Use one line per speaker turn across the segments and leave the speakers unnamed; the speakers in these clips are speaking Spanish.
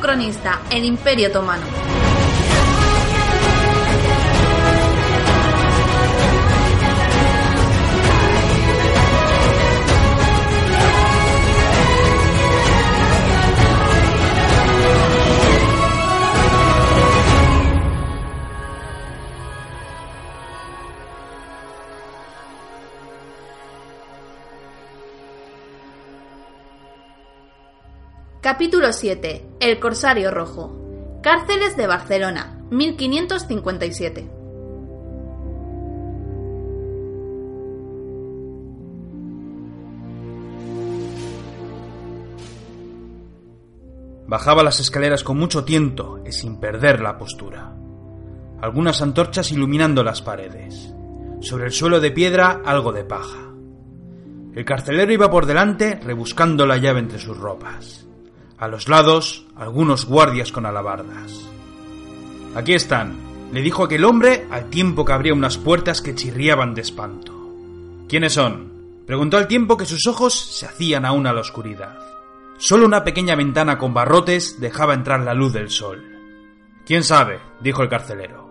cronista, el Imperio Otomano. Capítulo 7. El Corsario Rojo. Cárceles de Barcelona, 1557.
Bajaba las escaleras con mucho tiento y sin perder la postura. Algunas antorchas iluminando las paredes. Sobre el suelo de piedra algo de paja. El carcelero iba por delante rebuscando la llave entre sus ropas. A los lados, algunos guardias con alabardas. Aquí están, le dijo aquel hombre al tiempo que abría unas puertas que chirriaban de espanto. ¿Quiénes son? Preguntó al tiempo que sus ojos se hacían aún a la oscuridad. Solo una pequeña ventana con barrotes dejaba entrar la luz del sol. ¿Quién sabe? dijo el carcelero.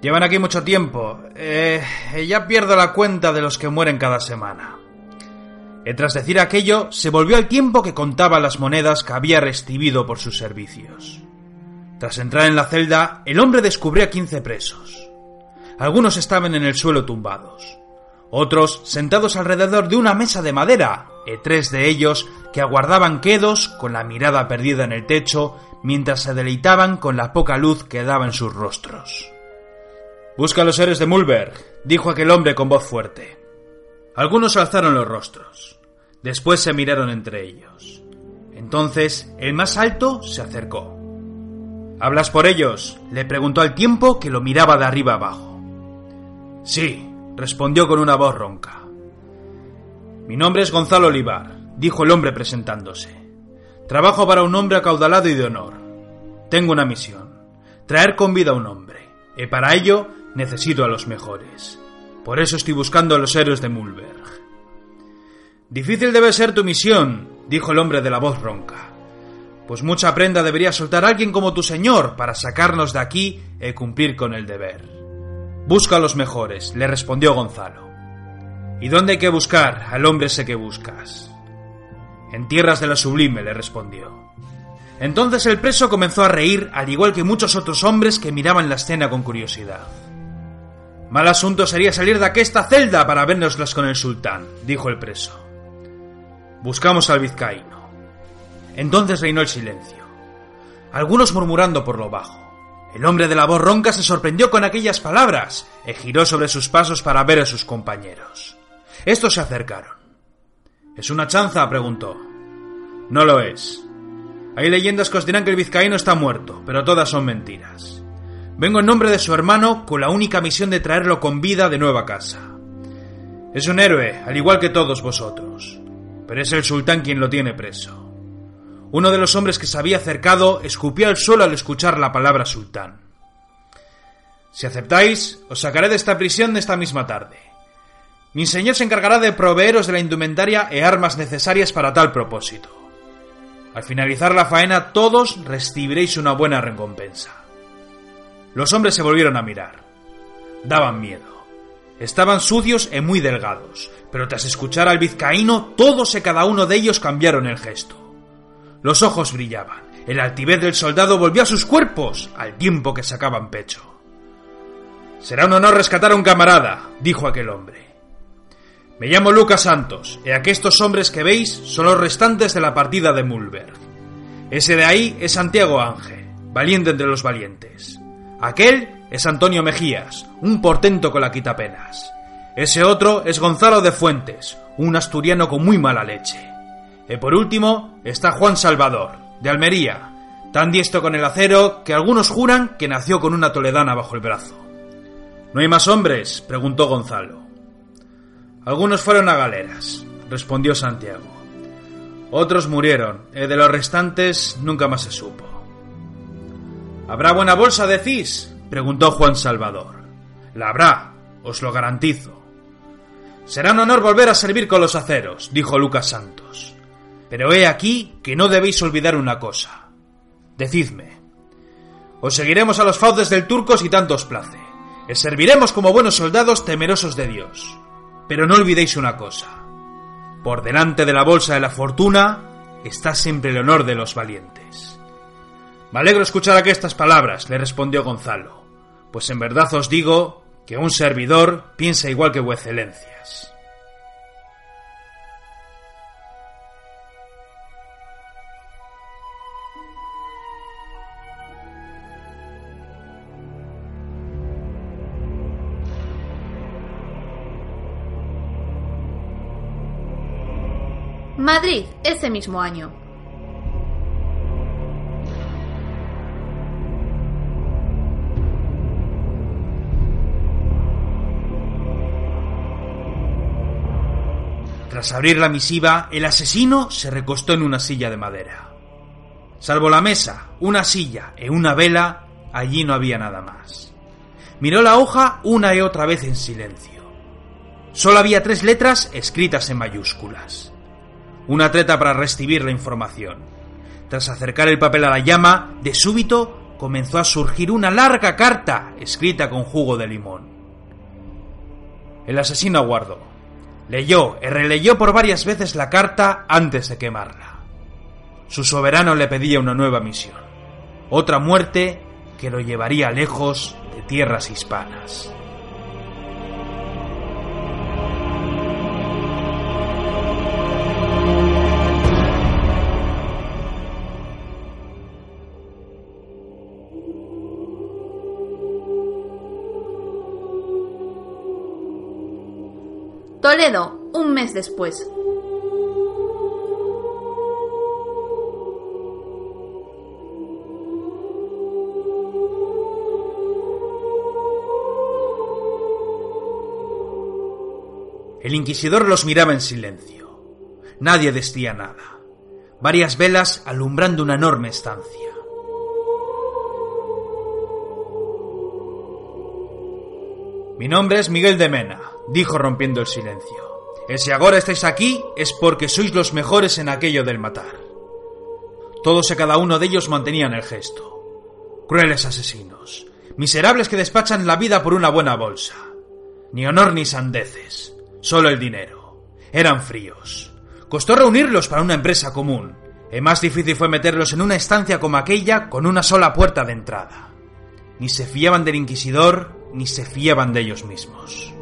Llevan aquí mucho tiempo. Eh, ya pierdo la cuenta de los que mueren cada semana. Y tras decir aquello, se volvió al tiempo que contaba las monedas que había recibido por sus servicios. Tras entrar en la celda, el hombre descubrió a quince presos. Algunos estaban en el suelo tumbados, otros sentados alrededor de una mesa de madera, y tres de ellos que aguardaban quedos con la mirada perdida en el techo mientras se deleitaban con la poca luz que daba en sus rostros. Busca los héroes de Mulberg, dijo aquel hombre con voz fuerte. Algunos alzaron los rostros. Después se miraron entre ellos. Entonces el más alto se acercó. ¿Hablas por ellos? le preguntó al tiempo que lo miraba de arriba abajo. Sí, respondió con una voz ronca. Mi nombre es Gonzalo Olivar, dijo el hombre presentándose. Trabajo para un hombre acaudalado y de honor. Tengo una misión, traer con vida a un hombre, y para ello necesito a los mejores. Por eso estoy buscando a los héroes de Mulberg. Difícil debe ser tu misión, dijo el hombre de la voz ronca. Pues mucha prenda debería soltar alguien como tu señor para sacarnos de aquí y cumplir con el deber. Busca a los mejores, le respondió Gonzalo. ¿Y dónde hay que buscar al hombre ese que buscas? En tierras de la sublime, le respondió. Entonces el preso comenzó a reír, al igual que muchos otros hombres que miraban la escena con curiosidad. Mal asunto sería salir de aquesta celda para vernoslas con el sultán, dijo el preso. Buscamos al vizcaíno. Entonces reinó el silencio. Algunos murmurando por lo bajo. El hombre de la voz ronca se sorprendió con aquellas palabras y giró sobre sus pasos para ver a sus compañeros. Estos se acercaron. ¿Es una chanza? preguntó. No lo es. Hay leyendas que os dirán que el vizcaíno está muerto, pero todas son mentiras. Vengo en nombre de su hermano con la única misión de traerlo con vida de nueva casa. Es un héroe, al igual que todos vosotros, pero es el sultán quien lo tiene preso. Uno de los hombres que se había acercado escupió al suelo al escuchar la palabra sultán. Si aceptáis, os sacaré de esta prisión esta misma tarde. Mi señor se encargará de proveeros de la indumentaria e armas necesarias para tal propósito. Al finalizar la faena todos recibiréis una buena recompensa. Los hombres se volvieron a mirar. Daban miedo. Estaban sucios y muy delgados, pero tras escuchar al vizcaíno todos y cada uno de ellos cambiaron el gesto. Los ojos brillaban, el altivez del soldado volvió a sus cuerpos al tiempo que sacaban pecho. Será un honor rescatar a un camarada, dijo aquel hombre. Me llamo Lucas Santos, y aquestos hombres que veis son los restantes de la partida de Mulberg. Ese de ahí es Santiago Ángel, valiente entre los valientes. Aquel es Antonio Mejías, un portento con la quitapenas. Ese otro es Gonzalo de Fuentes, un asturiano con muy mala leche. Y por último está Juan Salvador, de Almería, tan diestro con el acero que algunos juran que nació con una toledana bajo el brazo. ¿No hay más hombres? preguntó Gonzalo. Algunos fueron a galeras, respondió Santiago. Otros murieron, y de los restantes nunca más se supo. ¿Habrá buena bolsa, decís? preguntó Juan Salvador. La habrá, os lo garantizo. Será un honor volver a servir con los aceros, dijo Lucas Santos. Pero he aquí que no debéis olvidar una cosa. Decidme. Os seguiremos a los fauces del turco si tanto os place. Les serviremos como buenos soldados temerosos de Dios. Pero no olvidéis una cosa. Por delante de la bolsa de la fortuna está siempre el honor de los valientes. Me alegro escuchar estas palabras, le respondió Gonzalo, pues en verdad os digo que un servidor piensa igual que vuecencias.
Madrid, ese mismo año.
Tras abrir la misiva, el asesino se recostó en una silla de madera. Salvo la mesa, una silla y una vela, allí no había nada más. Miró la hoja una y otra vez en silencio. Solo había tres letras escritas en mayúsculas. Una treta para recibir la información. Tras acercar el papel a la llama, de súbito comenzó a surgir una larga carta escrita con jugo de limón. El asesino aguardó. Leyó y releyó por varias veces la carta antes de quemarla. Su soberano le pedía una nueva misión. Otra muerte que lo llevaría lejos de tierras hispanas.
Toledo, un mes después.
El inquisidor los miraba en silencio. Nadie decía nada. Varias velas alumbrando una enorme estancia. Mi nombre es Miguel de Mena, dijo rompiendo el silencio. E si ahora estáis aquí es porque sois los mejores en aquello del matar. Todos y cada uno de ellos mantenían el gesto. Crueles asesinos, miserables que despachan la vida por una buena bolsa. Ni honor ni sandeces, solo el dinero. Eran fríos. Costó reunirlos para una empresa común, y más difícil fue meterlos en una estancia como aquella con una sola puerta de entrada. Ni se fiaban del inquisidor, ni se fiaban de ellos mismos.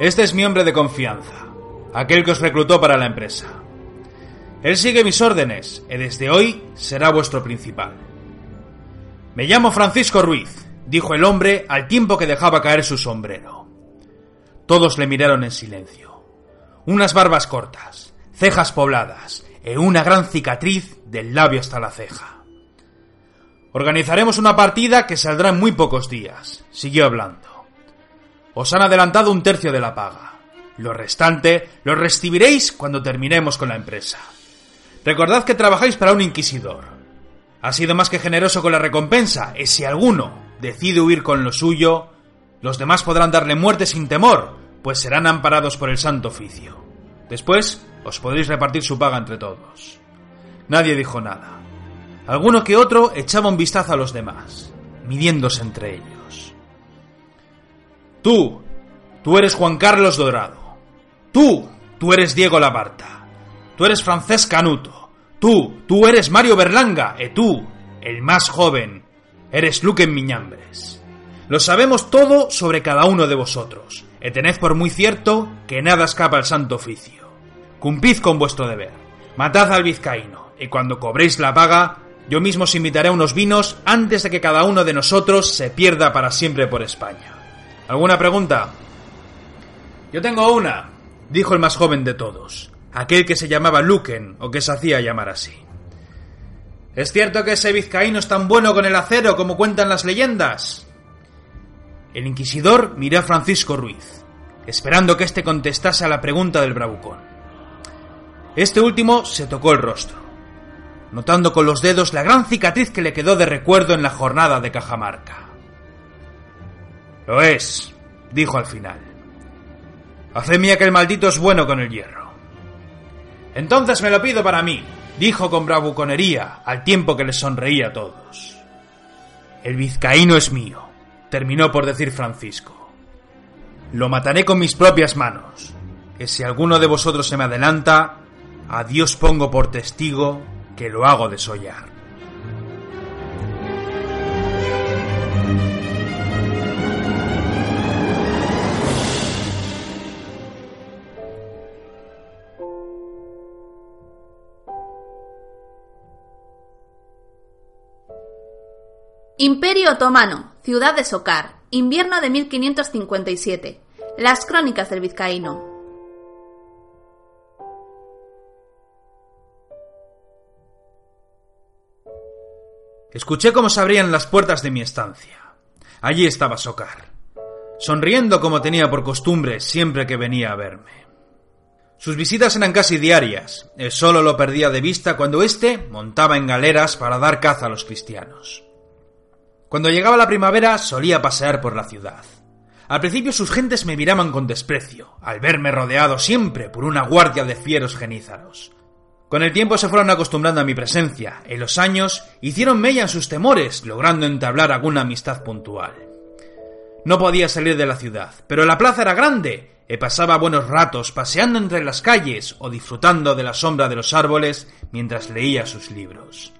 Este es mi hombre de confianza, aquel que os reclutó para la empresa. Él sigue mis órdenes y desde hoy será vuestro principal. Me llamo Francisco Ruiz, dijo el hombre al tiempo que dejaba caer su sombrero. Todos le miraron en silencio. Unas barbas cortas, cejas pobladas y una gran cicatriz del labio hasta la ceja. Organizaremos una partida que saldrá en muy pocos días, siguió hablando. Os han adelantado un tercio de la paga. Lo restante lo recibiréis cuando terminemos con la empresa. Recordad que trabajáis para un inquisidor. Ha sido más que generoso con la recompensa, y si alguno decide huir con lo suyo, los demás podrán darle muerte sin temor, pues serán amparados por el santo oficio. Después os podréis repartir su paga entre todos. Nadie dijo nada. Alguno que otro echaba un vistazo a los demás, midiéndose entre ellos. Tú, tú eres Juan Carlos Dorado. Tú, tú eres Diego Labarta. Tú eres Francés Canuto. Tú, tú eres Mario Berlanga. Y tú, el más joven, eres Luque Miñambres. Lo sabemos todo sobre cada uno de vosotros. Y tened por muy cierto que nada escapa al santo oficio. Cumplid con vuestro deber. Matad al vizcaíno, y cuando cobréis la paga, yo mismo os invitaré a unos vinos antes de que cada uno de nosotros se pierda para siempre por España. ¿Alguna pregunta? Yo tengo una, dijo el más joven de todos, aquel que se llamaba Luken, o que se hacía llamar así. ¿Es cierto que ese vizcaíno es tan bueno con el acero como cuentan las leyendas? El inquisidor miró a Francisco Ruiz, esperando que éste contestase a la pregunta del bravucón. Este último se tocó el rostro, notando con los dedos la gran cicatriz que le quedó de recuerdo en la jornada de Cajamarca. Lo es, dijo al final. Hacedme que el maldito es bueno con el hierro. Entonces me lo pido para mí, dijo con bravuconería, al tiempo que les sonreía a todos. El vizcaíno es mío, terminó por decir Francisco. Lo mataré con mis propias manos. Que si alguno de vosotros se me adelanta, a Dios pongo por testigo que lo hago desollar.
Imperio Otomano, ciudad de Socar, invierno de 1557. Las crónicas del vizcaíno.
Escuché cómo se abrían las puertas de mi estancia. Allí estaba Socar, sonriendo como tenía por costumbre siempre que venía a verme. Sus visitas eran casi diarias, solo lo perdía de vista cuando éste montaba en galeras para dar caza a los cristianos. Cuando llegaba la primavera solía pasear por la ciudad. Al principio sus gentes me miraban con desprecio, al verme rodeado siempre por una guardia de fieros genízaros. Con el tiempo se fueron acostumbrando a mi presencia, y los años hicieron mella en sus temores, logrando entablar alguna amistad puntual. No podía salir de la ciudad, pero la plaza era grande, y pasaba buenos ratos paseando entre las calles o disfrutando de la sombra de los árboles mientras leía sus libros.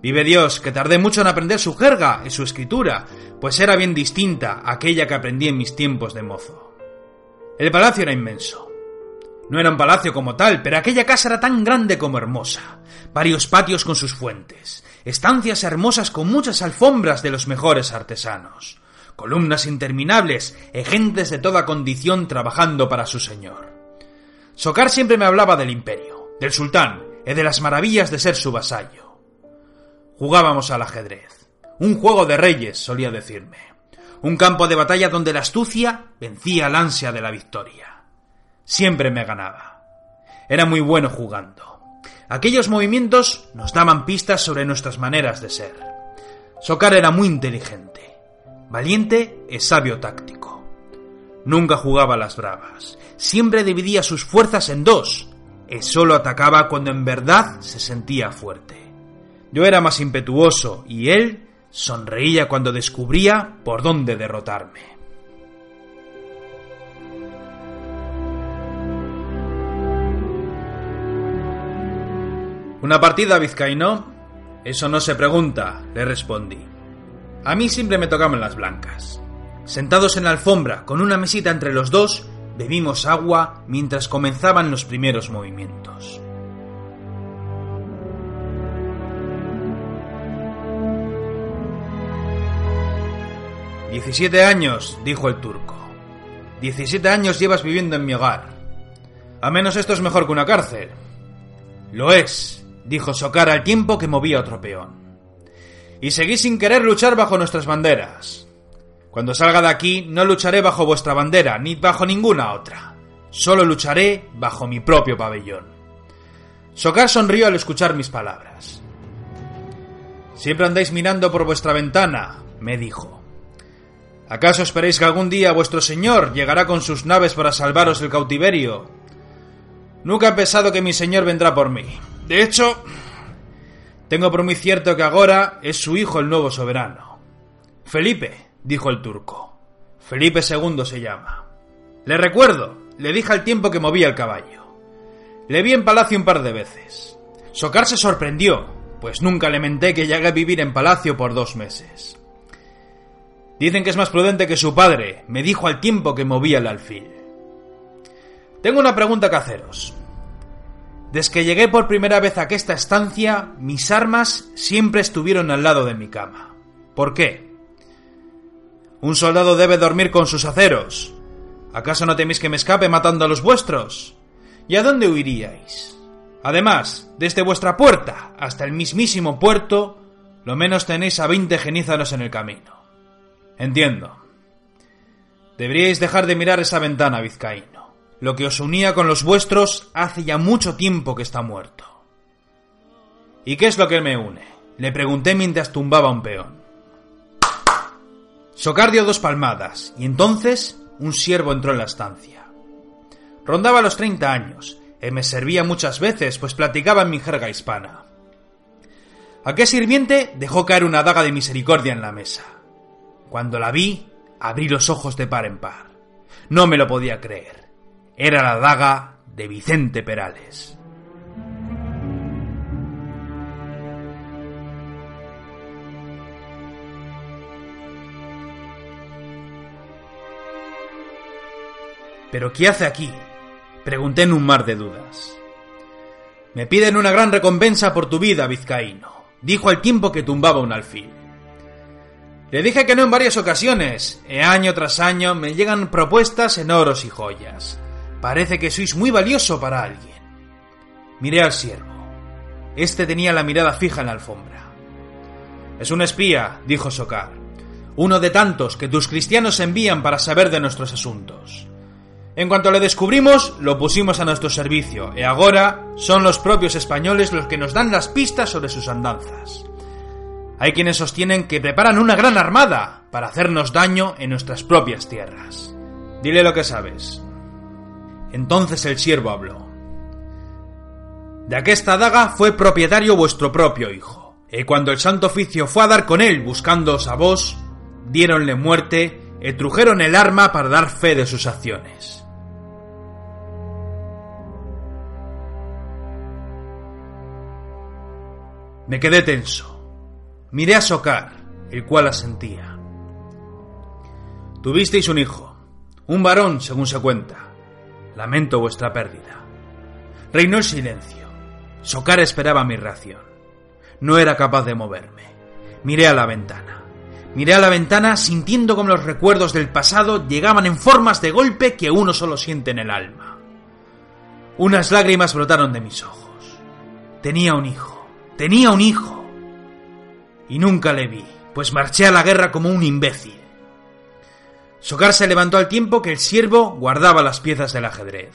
Vive Dios, que tardé mucho en aprender su jerga y su escritura, pues era bien distinta a aquella que aprendí en mis tiempos de mozo. El palacio era inmenso. No era un palacio como tal, pero aquella casa era tan grande como hermosa. Varios patios con sus fuentes, estancias hermosas con muchas alfombras de los mejores artesanos, columnas interminables y gentes de toda condición trabajando para su señor. Socar siempre me hablaba del imperio, del sultán y de las maravillas de ser su vasallo. Jugábamos al ajedrez. Un juego de reyes, solía decirme. Un campo de batalla donde la astucia vencía al ansia de la victoria. Siempre me ganaba. Era muy bueno jugando. Aquellos movimientos nos daban pistas sobre nuestras maneras de ser. Socar era muy inteligente, valiente y sabio táctico. Nunca jugaba a las bravas, siempre dividía sus fuerzas en dos, y solo atacaba cuando en verdad se sentía fuerte. Yo era más impetuoso y él sonreía cuando descubría por dónde derrotarme. ¿Una partida, vizcaíno? Eso no se pregunta, le respondí. A mí siempre me tocaban las blancas. Sentados en la alfombra, con una mesita entre los dos, bebimos agua mientras comenzaban los primeros movimientos. 17 años, dijo el turco. 17 años llevas viviendo en mi hogar. A menos esto es mejor que una cárcel. Lo es, dijo Socar al tiempo que movía otro peón. Y seguí sin querer luchar bajo nuestras banderas. Cuando salga de aquí no lucharé bajo vuestra bandera ni bajo ninguna otra. Solo lucharé bajo mi propio pabellón. Socar sonrió al escuchar mis palabras. Siempre andáis mirando por vuestra ventana, me dijo. ¿Acaso esperáis que algún día vuestro Señor llegará con sus naves para salvaros del cautiverio? Nunca he pensado que mi Señor vendrá por mí. De hecho, tengo por muy cierto que ahora es su hijo el nuevo soberano. Felipe, dijo el turco. Felipe II se llama. Le recuerdo, le dije al tiempo que movía el caballo. Le vi en palacio un par de veces. Socar se sorprendió, pues nunca le menté que llegué a vivir en palacio por dos meses. Dicen que es más prudente que su padre, me dijo al tiempo que movía el alfil. Tengo una pregunta que haceros. Desde que llegué por primera vez a esta estancia, mis armas siempre estuvieron al lado de mi cama. ¿Por qué? Un soldado debe dormir con sus aceros. ¿Acaso no teméis que me escape matando a los vuestros? ¿Y a dónde huiríais? Además, desde vuestra puerta hasta el mismísimo puerto, lo menos tenéis a veinte genízaros en el camino. Entiendo. Deberíais dejar de mirar esa ventana, vizcaíno. Lo que os unía con los vuestros hace ya mucho tiempo que está muerto. ¿Y qué es lo que me une? Le pregunté mientras tumbaba un peón. Socar dio dos palmadas, y entonces un siervo entró en la estancia. Rondaba los treinta años, y me servía muchas veces, pues platicaba en mi jerga hispana. Aquel sirviente dejó caer una daga de misericordia en la mesa. Cuando la vi, abrí los ojos de par en par. No me lo podía creer. Era la daga de Vicente Perales. ¿Pero qué hace aquí? Pregunté en un mar de dudas. Me piden una gran recompensa por tu vida, vizcaíno, dijo al tiempo que tumbaba un alfil. Le dije que no en varias ocasiones, e año tras año me llegan propuestas en oros y joyas. Parece que sois muy valioso para alguien. Miré al siervo. Este tenía la mirada fija en la alfombra. Es un espía, dijo Socar, uno de tantos que tus cristianos envían para saber de nuestros asuntos. En cuanto le descubrimos, lo pusimos a nuestro servicio, y ahora son los propios españoles los que nos dan las pistas sobre sus andanzas. Hay quienes sostienen que preparan una gran armada para hacernos daño en nuestras propias tierras. Dile lo que sabes. Entonces el siervo habló. De aquesta daga fue propietario vuestro propio hijo, y cuando el santo oficio fue a dar con él buscándoos a vos, diéronle muerte y trujeron el arma para dar fe de sus acciones. Me quedé tenso. Miré a Socar, el cual asentía. Tuvisteis un hijo, un varón, según se cuenta. Lamento vuestra pérdida. Reinó el silencio. Socar esperaba mi reacción. No era capaz de moverme. Miré a la ventana. Miré a la ventana sintiendo como los recuerdos del pasado llegaban en formas de golpe que uno solo siente en el alma. Unas lágrimas brotaron de mis ojos. Tenía un hijo. Tenía un hijo. Y nunca le vi, pues marché a la guerra como un imbécil. Socar se levantó al tiempo que el siervo guardaba las piezas del ajedrez.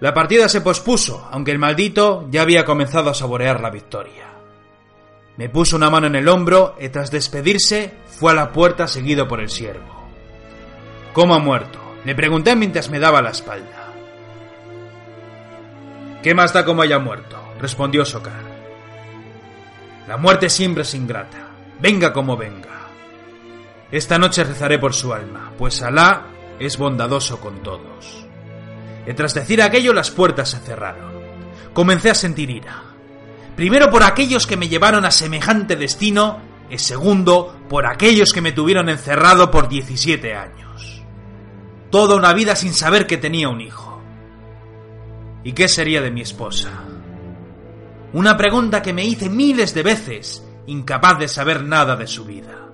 La partida se pospuso, aunque el maldito ya había comenzado a saborear la victoria. Me puso una mano en el hombro y tras despedirse fue a la puerta seguido por el siervo. ¿Cómo ha muerto? Le pregunté mientras me daba la espalda. ¿Qué más da cómo haya muerto? respondió Socar. La muerte siempre es ingrata, venga como venga. Esta noche rezaré por su alma, pues Alá es bondadoso con todos. Y tras decir aquello las puertas se cerraron. Comencé a sentir ira. Primero por aquellos que me llevaron a semejante destino y segundo por aquellos que me tuvieron encerrado por 17 años. Toda una vida sin saber que tenía un hijo. ¿Y qué sería de mi esposa? Una pregunta que me hice miles de veces, incapaz de saber nada de su vida.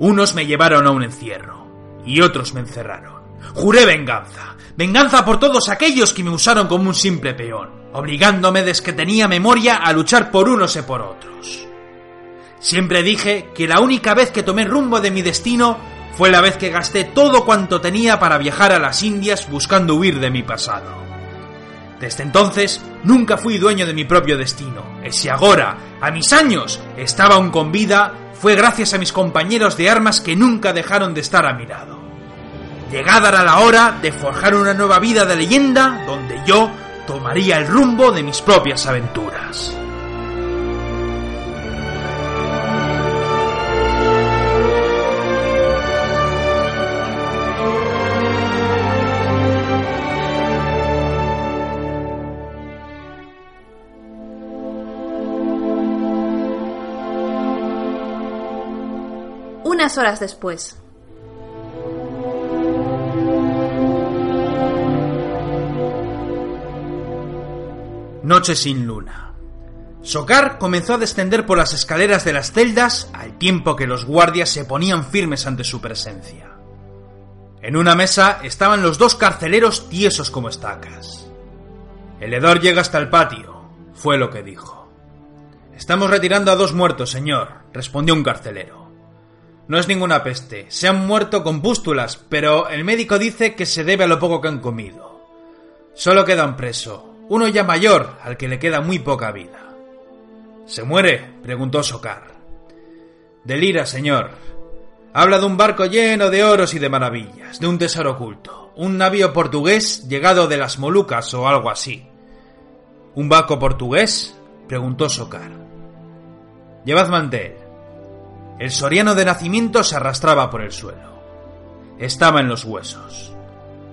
Unos me llevaron a un encierro y otros me encerraron. Juré venganza, venganza por todos aquellos que me usaron como un simple peón, obligándome desde que tenía memoria a luchar por unos y por otros. Siempre dije que la única vez que tomé rumbo de mi destino fue la vez que gasté todo cuanto tenía para viajar a las Indias buscando huir de mi pasado. Desde entonces nunca fui dueño de mi propio destino, y si ahora, a mis años, estaba aún con vida, fue gracias a mis compañeros de armas que nunca dejaron de estar a mi lado. Llegada era la hora de forjar una nueva vida de leyenda donde yo tomaría el rumbo de mis propias aventuras.
Horas después.
Noche sin luna. Socar comenzó a descender por las escaleras de las celdas al tiempo que los guardias se ponían firmes ante su presencia. En una mesa estaban los dos carceleros tiesos como estacas. El hedor llega hasta el patio, fue lo que dijo. Estamos retirando a dos muertos, señor, respondió un carcelero. No es ninguna peste, se han muerto con pústulas, pero el médico dice que se debe a lo poco que han comido. Solo queda un preso, uno ya mayor, al que le queda muy poca vida. ¿Se muere? preguntó Socar. Delira, señor. Habla de un barco lleno de oros y de maravillas, de un tesoro oculto. un navío portugués llegado de las Molucas o algo así. ¿Un barco portugués? preguntó Socar. Llevadme ante él. El soriano de nacimiento se arrastraba por el suelo. Estaba en los huesos.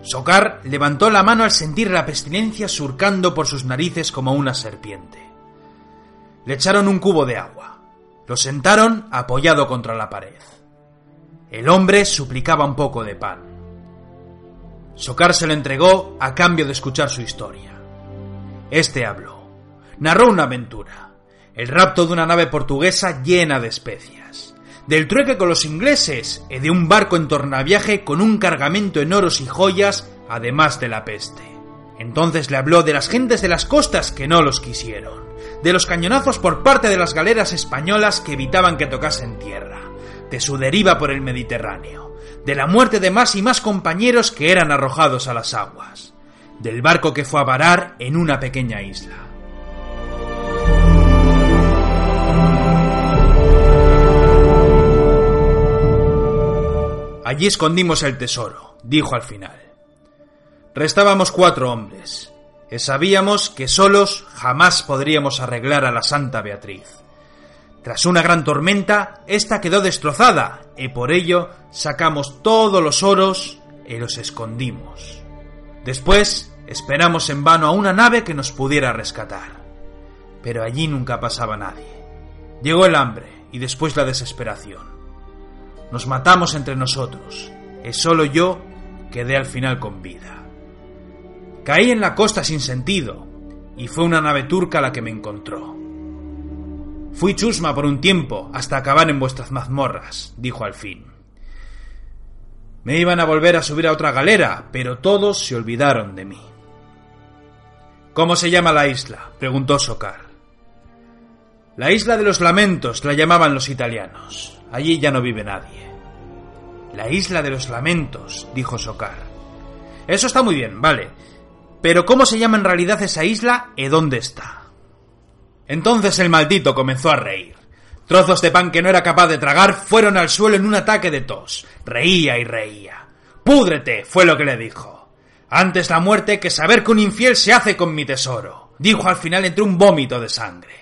Socar levantó la mano al sentir la pestilencia surcando por sus narices como una serpiente. Le echaron un cubo de agua. Lo sentaron apoyado contra la pared. El hombre suplicaba un poco de pan. Socar se lo entregó a cambio de escuchar su historia. Este habló. Narró una aventura. El rapto de una nave portuguesa llena de especias. Del trueque con los ingleses y de un barco en tornaviaje con un cargamento en oros y joyas, además de la peste. Entonces le habló de las gentes de las costas que no los quisieron, de los cañonazos por parte de las galeras españolas que evitaban que tocasen tierra, de su deriva por el Mediterráneo, de la muerte de más y más compañeros que eran arrojados a las aguas, del barco que fue a varar en una pequeña isla. Allí escondimos el tesoro, dijo al final. Restábamos cuatro hombres, y sabíamos que solos jamás podríamos arreglar a la Santa Beatriz. Tras una gran tormenta, esta quedó destrozada, y por ello sacamos todos los oros y los escondimos. Después esperamos en vano a una nave que nos pudiera rescatar. Pero allí nunca pasaba nadie. Llegó el hambre y después la desesperación. Nos matamos entre nosotros, y solo yo quedé al final con vida. Caí en la costa sin sentido, y fue una nave turca la que me encontró. Fui chusma por un tiempo hasta acabar en vuestras mazmorras, dijo al fin. Me iban a volver a subir a otra galera, pero todos se olvidaron de mí. ¿Cómo se llama la isla? preguntó Socar. La isla de los lamentos la llamaban los italianos. Allí ya no vive nadie. La isla de los lamentos, dijo Socar. Eso está muy bien, vale. Pero ¿cómo se llama en realidad esa isla y dónde está? Entonces el maldito comenzó a reír. Trozos de pan que no era capaz de tragar fueron al suelo en un ataque de tos. Reía y reía. Púdrete, fue lo que le dijo. Antes la muerte que saber que un infiel se hace con mi tesoro, dijo al final entre un vómito de sangre.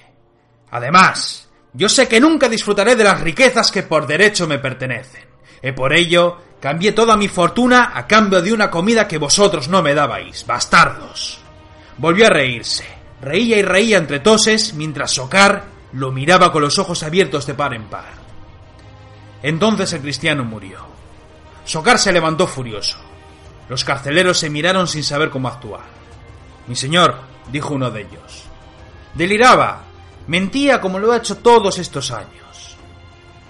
Además, yo sé que nunca disfrutaré de las riquezas que por derecho me pertenecen, y por ello cambié toda mi fortuna a cambio de una comida que vosotros no me dabais, bastardos. Volvió a reírse. Reía y reía entre toses mientras Socar lo miraba con los ojos abiertos de par en par. Entonces el cristiano murió. Socar se levantó furioso. Los carceleros se miraron sin saber cómo actuar. Mi señor, dijo uno de ellos. Deliraba. Mentía como lo ha hecho todos estos años.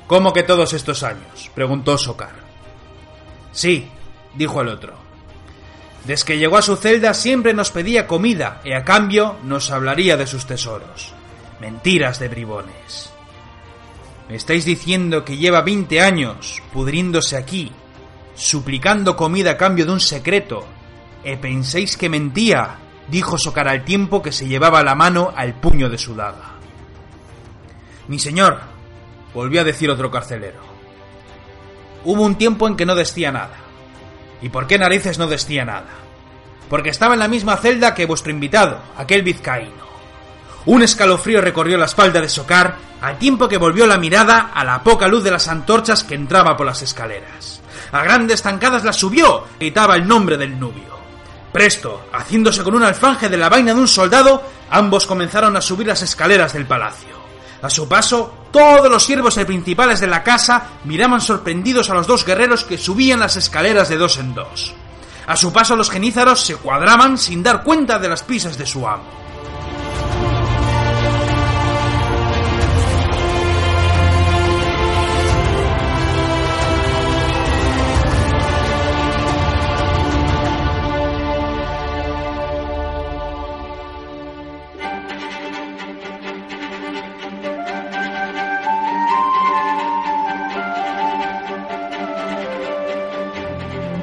¿Cómo que todos estos años? preguntó Socar. Sí, dijo el otro. Desde que llegó a su celda siempre nos pedía comida y a cambio nos hablaría de sus tesoros. Mentiras de bribones. Me estáis diciendo que lleva 20 años pudriéndose aquí, suplicando comida a cambio de un secreto, ¿e penséis que mentía? dijo Socar al tiempo que se llevaba la mano al puño de su daga. Mi señor, volvió a decir otro carcelero. Hubo un tiempo en que no decía nada. ¿Y por qué narices no decía nada? Porque estaba en la misma celda que vuestro invitado, aquel vizcaíno. Un escalofrío recorrió la espalda de Socar al tiempo que volvió la mirada a la poca luz de las antorchas que entraba por las escaleras. A grandes zancadas la subió, gritaba el nombre del nubio. Presto, haciéndose con un alfanje de la vaina de un soldado, ambos comenzaron a subir las escaleras del palacio. A su paso, todos los siervos y principales de la casa miraban sorprendidos a los dos guerreros que subían las escaleras de dos en dos. A su paso los genízaros se cuadraban sin dar cuenta de las pisas de su amo.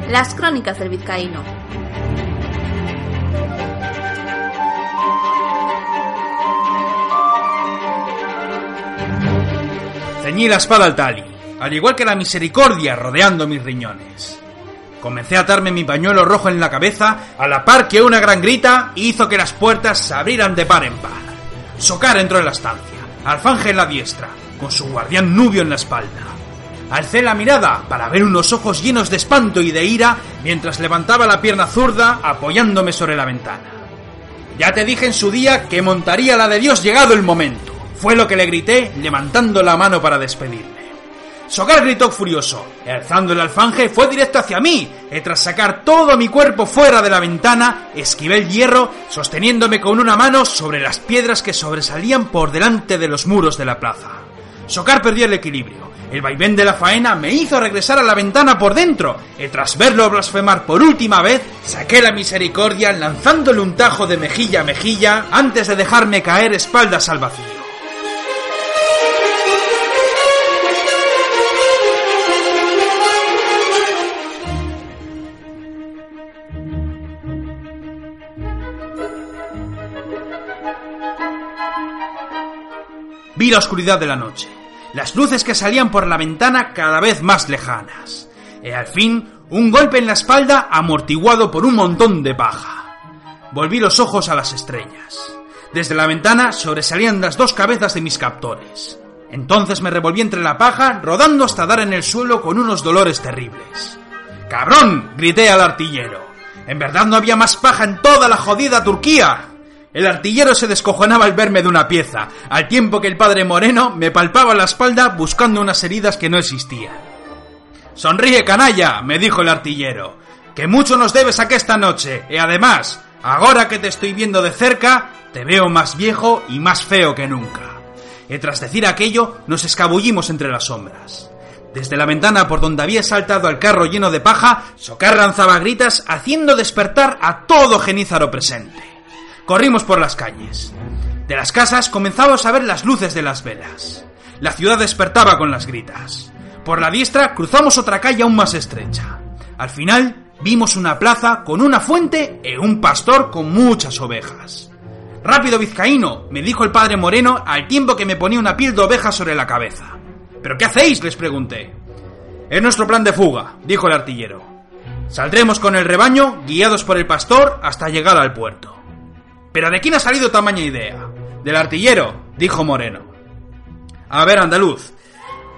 Las crónicas del vizcaíno.
Ceñí la espada al tali, al igual que la misericordia rodeando mis riñones. Comencé a atarme mi pañuelo rojo en la cabeza, a la par que una gran grita hizo que las puertas se abrieran de par en par. Socar entró en la estancia, alfanje en la diestra, con su guardián nubio en la espalda. Alcé la mirada para ver unos ojos llenos de espanto y de ira mientras levantaba la pierna zurda apoyándome sobre la ventana. Ya te dije en su día que montaría la de Dios llegado el momento. Fue lo que le grité levantando la mano para despedirme. Sogar gritó furioso. Alzando el alfanje fue directo hacia mí, y tras sacar todo mi cuerpo fuera de la ventana, esquivé el hierro, sosteniéndome con una mano sobre las piedras que sobresalían por delante de los muros de la plaza. Socar perdió el equilibrio. El vaivén de la faena me hizo regresar a la ventana por dentro, y tras verlo blasfemar por última vez, saqué la misericordia lanzándole un tajo de mejilla a mejilla antes de dejarme caer espaldas al vacío. Vi la oscuridad de la noche, las luces que salían por la ventana cada vez más lejanas, y al fin un golpe en la espalda amortiguado por un montón de paja. Volví los ojos a las estrellas. Desde la ventana sobresalían las dos cabezas de mis captores. Entonces me revolví entre la paja, rodando hasta dar en el suelo con unos dolores terribles. ¡Cabrón! grité al artillero. En verdad no había más paja en toda la jodida Turquía. El artillero se descojonaba al verme de una pieza, al tiempo que el padre Moreno me palpaba la espalda buscando unas heridas que no existían. Sonríe, canalla, me dijo el artillero, que mucho nos debes aquí esta noche, y además, ahora que te estoy viendo de cerca, te veo más viejo y más feo que nunca. Y tras decir aquello, nos escabullimos entre las sombras. Desde la ventana por donde había saltado al carro lleno de paja, Socar lanzaba gritas haciendo despertar a todo Genízaro presente. Corrimos por las calles. De las casas comenzamos a ver las luces de las velas. La ciudad despertaba con las gritas. Por la diestra cruzamos otra calle aún más estrecha. Al final vimos una plaza con una fuente y un pastor con muchas ovejas. Rápido vizcaíno, me dijo el padre Moreno al tiempo que me ponía una piel de oveja sobre la cabeza. ¿Pero qué hacéis? les pregunté. Es nuestro plan de fuga, dijo el artillero. Saldremos con el rebaño, guiados por el pastor, hasta llegar al puerto. ¿Pero de quién ha salido tamaña idea? Del artillero, dijo Moreno. A ver, andaluz,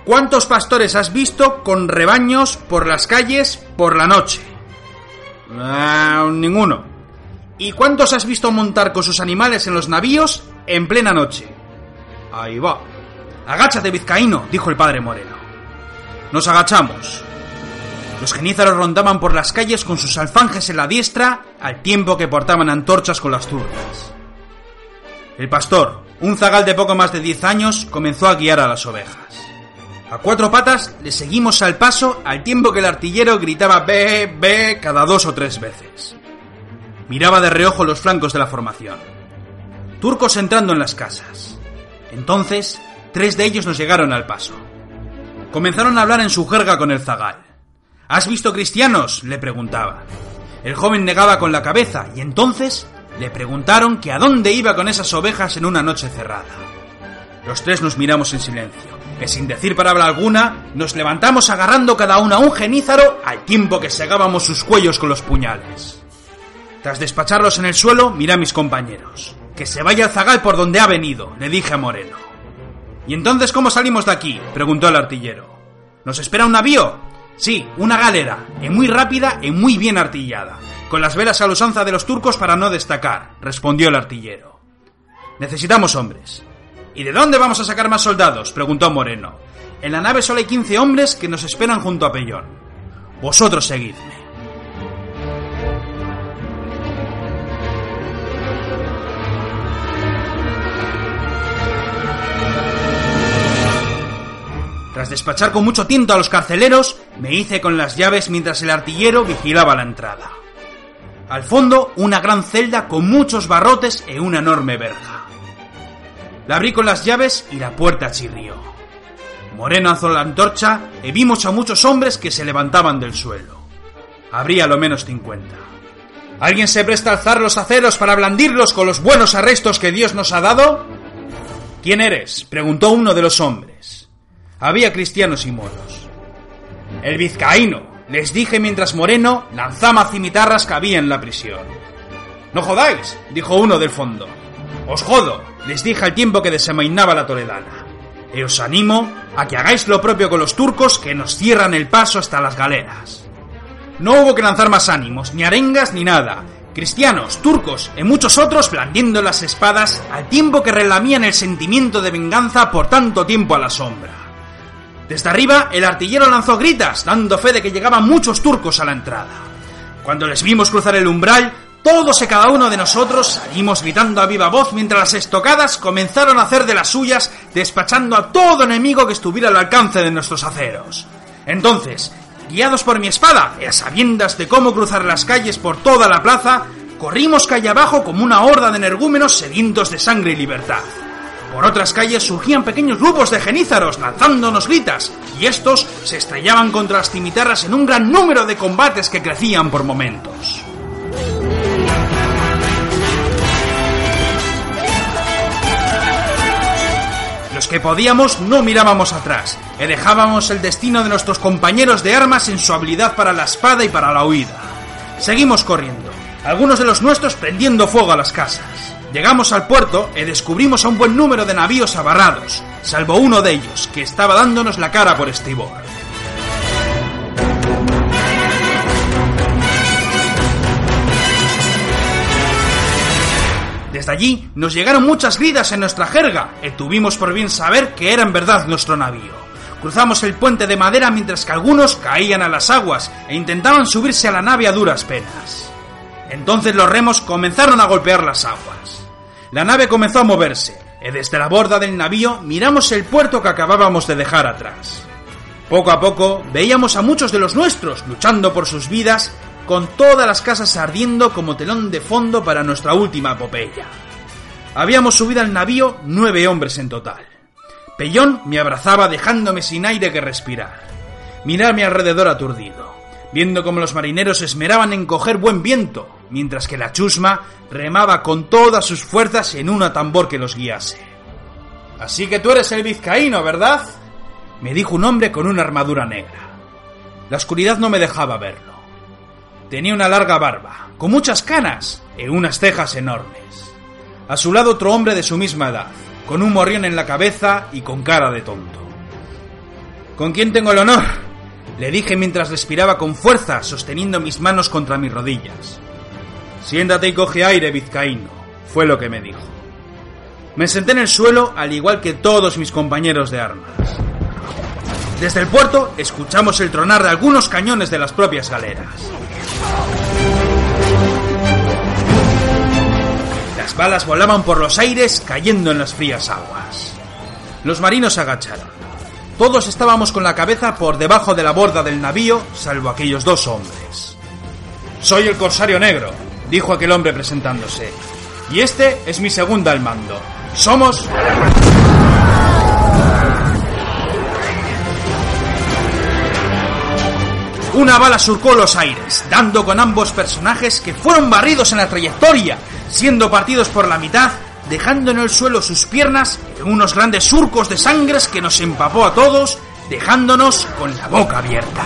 ¿cuántos pastores has visto con rebaños por las calles por la noche? Ah, ninguno. ¿Y cuántos has visto montar con sus animales en los navíos en plena noche? Ahí va. Agáchate, vizcaíno, dijo el padre Moreno. Nos agachamos. Los genízaros rondaban por las calles con sus alfanjes en la diestra al tiempo que portaban antorchas con las zurdas. El pastor, un zagal de poco más de diez años, comenzó a guiar a las ovejas. A cuatro patas le seguimos al paso al tiempo que el artillero gritaba ve, ve cada dos o tres veces. Miraba de reojo los flancos de la formación. Turcos entrando en las casas. Entonces, tres de ellos nos llegaron al paso. Comenzaron a hablar en su jerga con el zagal. ¿Has visto cristianos? le preguntaba. El joven negaba con la cabeza y entonces le preguntaron que a dónde iba con esas ovejas en una noche cerrada. Los tres nos miramos en silencio, que sin decir palabra alguna, nos levantamos agarrando cada uno a un genízaro al tiempo que segábamos sus cuellos con los puñales. Tras despacharlos en el suelo, miré a mis compañeros. Que se vaya el zagal por donde ha venido, le dije a Moreno. ¿Y entonces cómo salimos de aquí? preguntó el artillero. ¿Nos espera un navío? Sí, una galera, y muy rápida y muy bien artillada, con las velas a la usanza de los turcos para no destacar, respondió el artillero. Necesitamos hombres. ¿Y de dónde vamos a sacar más soldados? preguntó Moreno. En la nave solo hay 15 hombres que nos esperan junto a Pellón. Vosotros seguidme. Tras despachar con mucho tiento a los carceleros, me hice con las llaves mientras el artillero vigilaba la entrada. Al fondo, una gran celda con muchos barrotes e una enorme verja. La abrí con las llaves y la puerta chirrió. Moreno alzó la antorcha y vimos a muchos hombres que se levantaban del suelo. Habría lo menos cincuenta. ¿Alguien se presta a alzar los aceros para blandirlos con los buenos arrestos que Dios nos ha dado? ¿Quién eres? preguntó uno de los hombres. Había cristianos y moros. El vizcaíno, les dije mientras Moreno lanzaba cimitarras que había en la prisión. No jodáis, dijo uno del fondo. Os jodo, les dije al tiempo que desenvainaba la toledana. Y os animo a que hagáis lo propio con los turcos que nos cierran el paso hasta las galeras. No hubo que lanzar más ánimos, ni arengas, ni nada. Cristianos, turcos y muchos otros blandiendo las espadas al tiempo que relamían el sentimiento de venganza por tanto tiempo a la sombra. Desde arriba, el artillero lanzó gritas, dando fe de que llegaban muchos turcos a la entrada. Cuando les vimos cruzar el umbral, todos y cada uno de nosotros salimos gritando a viva voz mientras las estocadas comenzaron a hacer de las suyas, despachando a todo enemigo que estuviera al alcance de nuestros aceros. Entonces, guiados por mi espada y a sabiendas de cómo cruzar las calles por toda la plaza, corrimos calle abajo como una horda de energúmenos sedientos de sangre y libertad. Por otras calles surgían pequeños grupos de genízaros lanzándonos gritas, y estos se estrellaban contra las cimitarras en un gran número de combates que crecían por momentos. Los que podíamos no mirábamos atrás, y dejábamos el destino de nuestros compañeros de armas en su habilidad para la espada y para la huida. Seguimos corriendo, algunos de los nuestros prendiendo fuego a las casas. Llegamos al puerto y descubrimos a un buen número de navíos abarrados, salvo uno de ellos, que estaba dándonos la cara por estribor. Desde allí nos llegaron muchas gridas en nuestra jerga y tuvimos por bien saber que era en verdad nuestro navío. Cruzamos el puente de madera mientras que algunos caían a las aguas e intentaban subirse a la nave a duras penas. Entonces los remos comenzaron a golpear las aguas. La nave comenzó a moverse y desde la borda del navío miramos el puerto que acabábamos de dejar atrás. Poco a poco veíamos a muchos de los nuestros luchando por sus vidas con todas las casas ardiendo como telón de fondo para nuestra última epopeya. Habíamos subido al navío nueve hombres en total. Pellón me abrazaba dejándome sin aire que respirar. Miré a mi alrededor aturdido, viendo cómo los marineros esmeraban en coger buen viento, mientras que la chusma remaba con todas sus fuerzas en una tambor que los guiase. Así que tú eres el vizcaíno, ¿verdad? me dijo un hombre con una armadura negra. La oscuridad no me dejaba verlo. Tenía una larga barba, con muchas canas y unas cejas enormes. A su lado otro hombre de su misma edad, con un morrión en la cabeza y con cara de tonto. ¿Con quién tengo el honor? Le dije mientras respiraba con fuerza, sosteniendo mis manos contra mis rodillas. Siéntate y coge aire, vizcaíno, fue lo que me dijo. Me senté en el suelo al igual que todos mis compañeros de armas. Desde el puerto escuchamos el tronar de algunos cañones de las propias galeras. Las balas volaban por los aires cayendo en las frías aguas. Los marinos se agacharon. Todos estábamos con la cabeza por debajo de la borda del navío, salvo aquellos dos hombres. Soy el Corsario Negro, dijo aquel hombre presentándose. Y este es mi segunda al mando. Somos... Una bala surcó los aires, dando con ambos personajes que fueron barridos en la trayectoria, siendo partidos por la mitad, dejando en el suelo sus piernas en unos grandes surcos de sangres que nos empapó a todos, dejándonos con la boca abierta.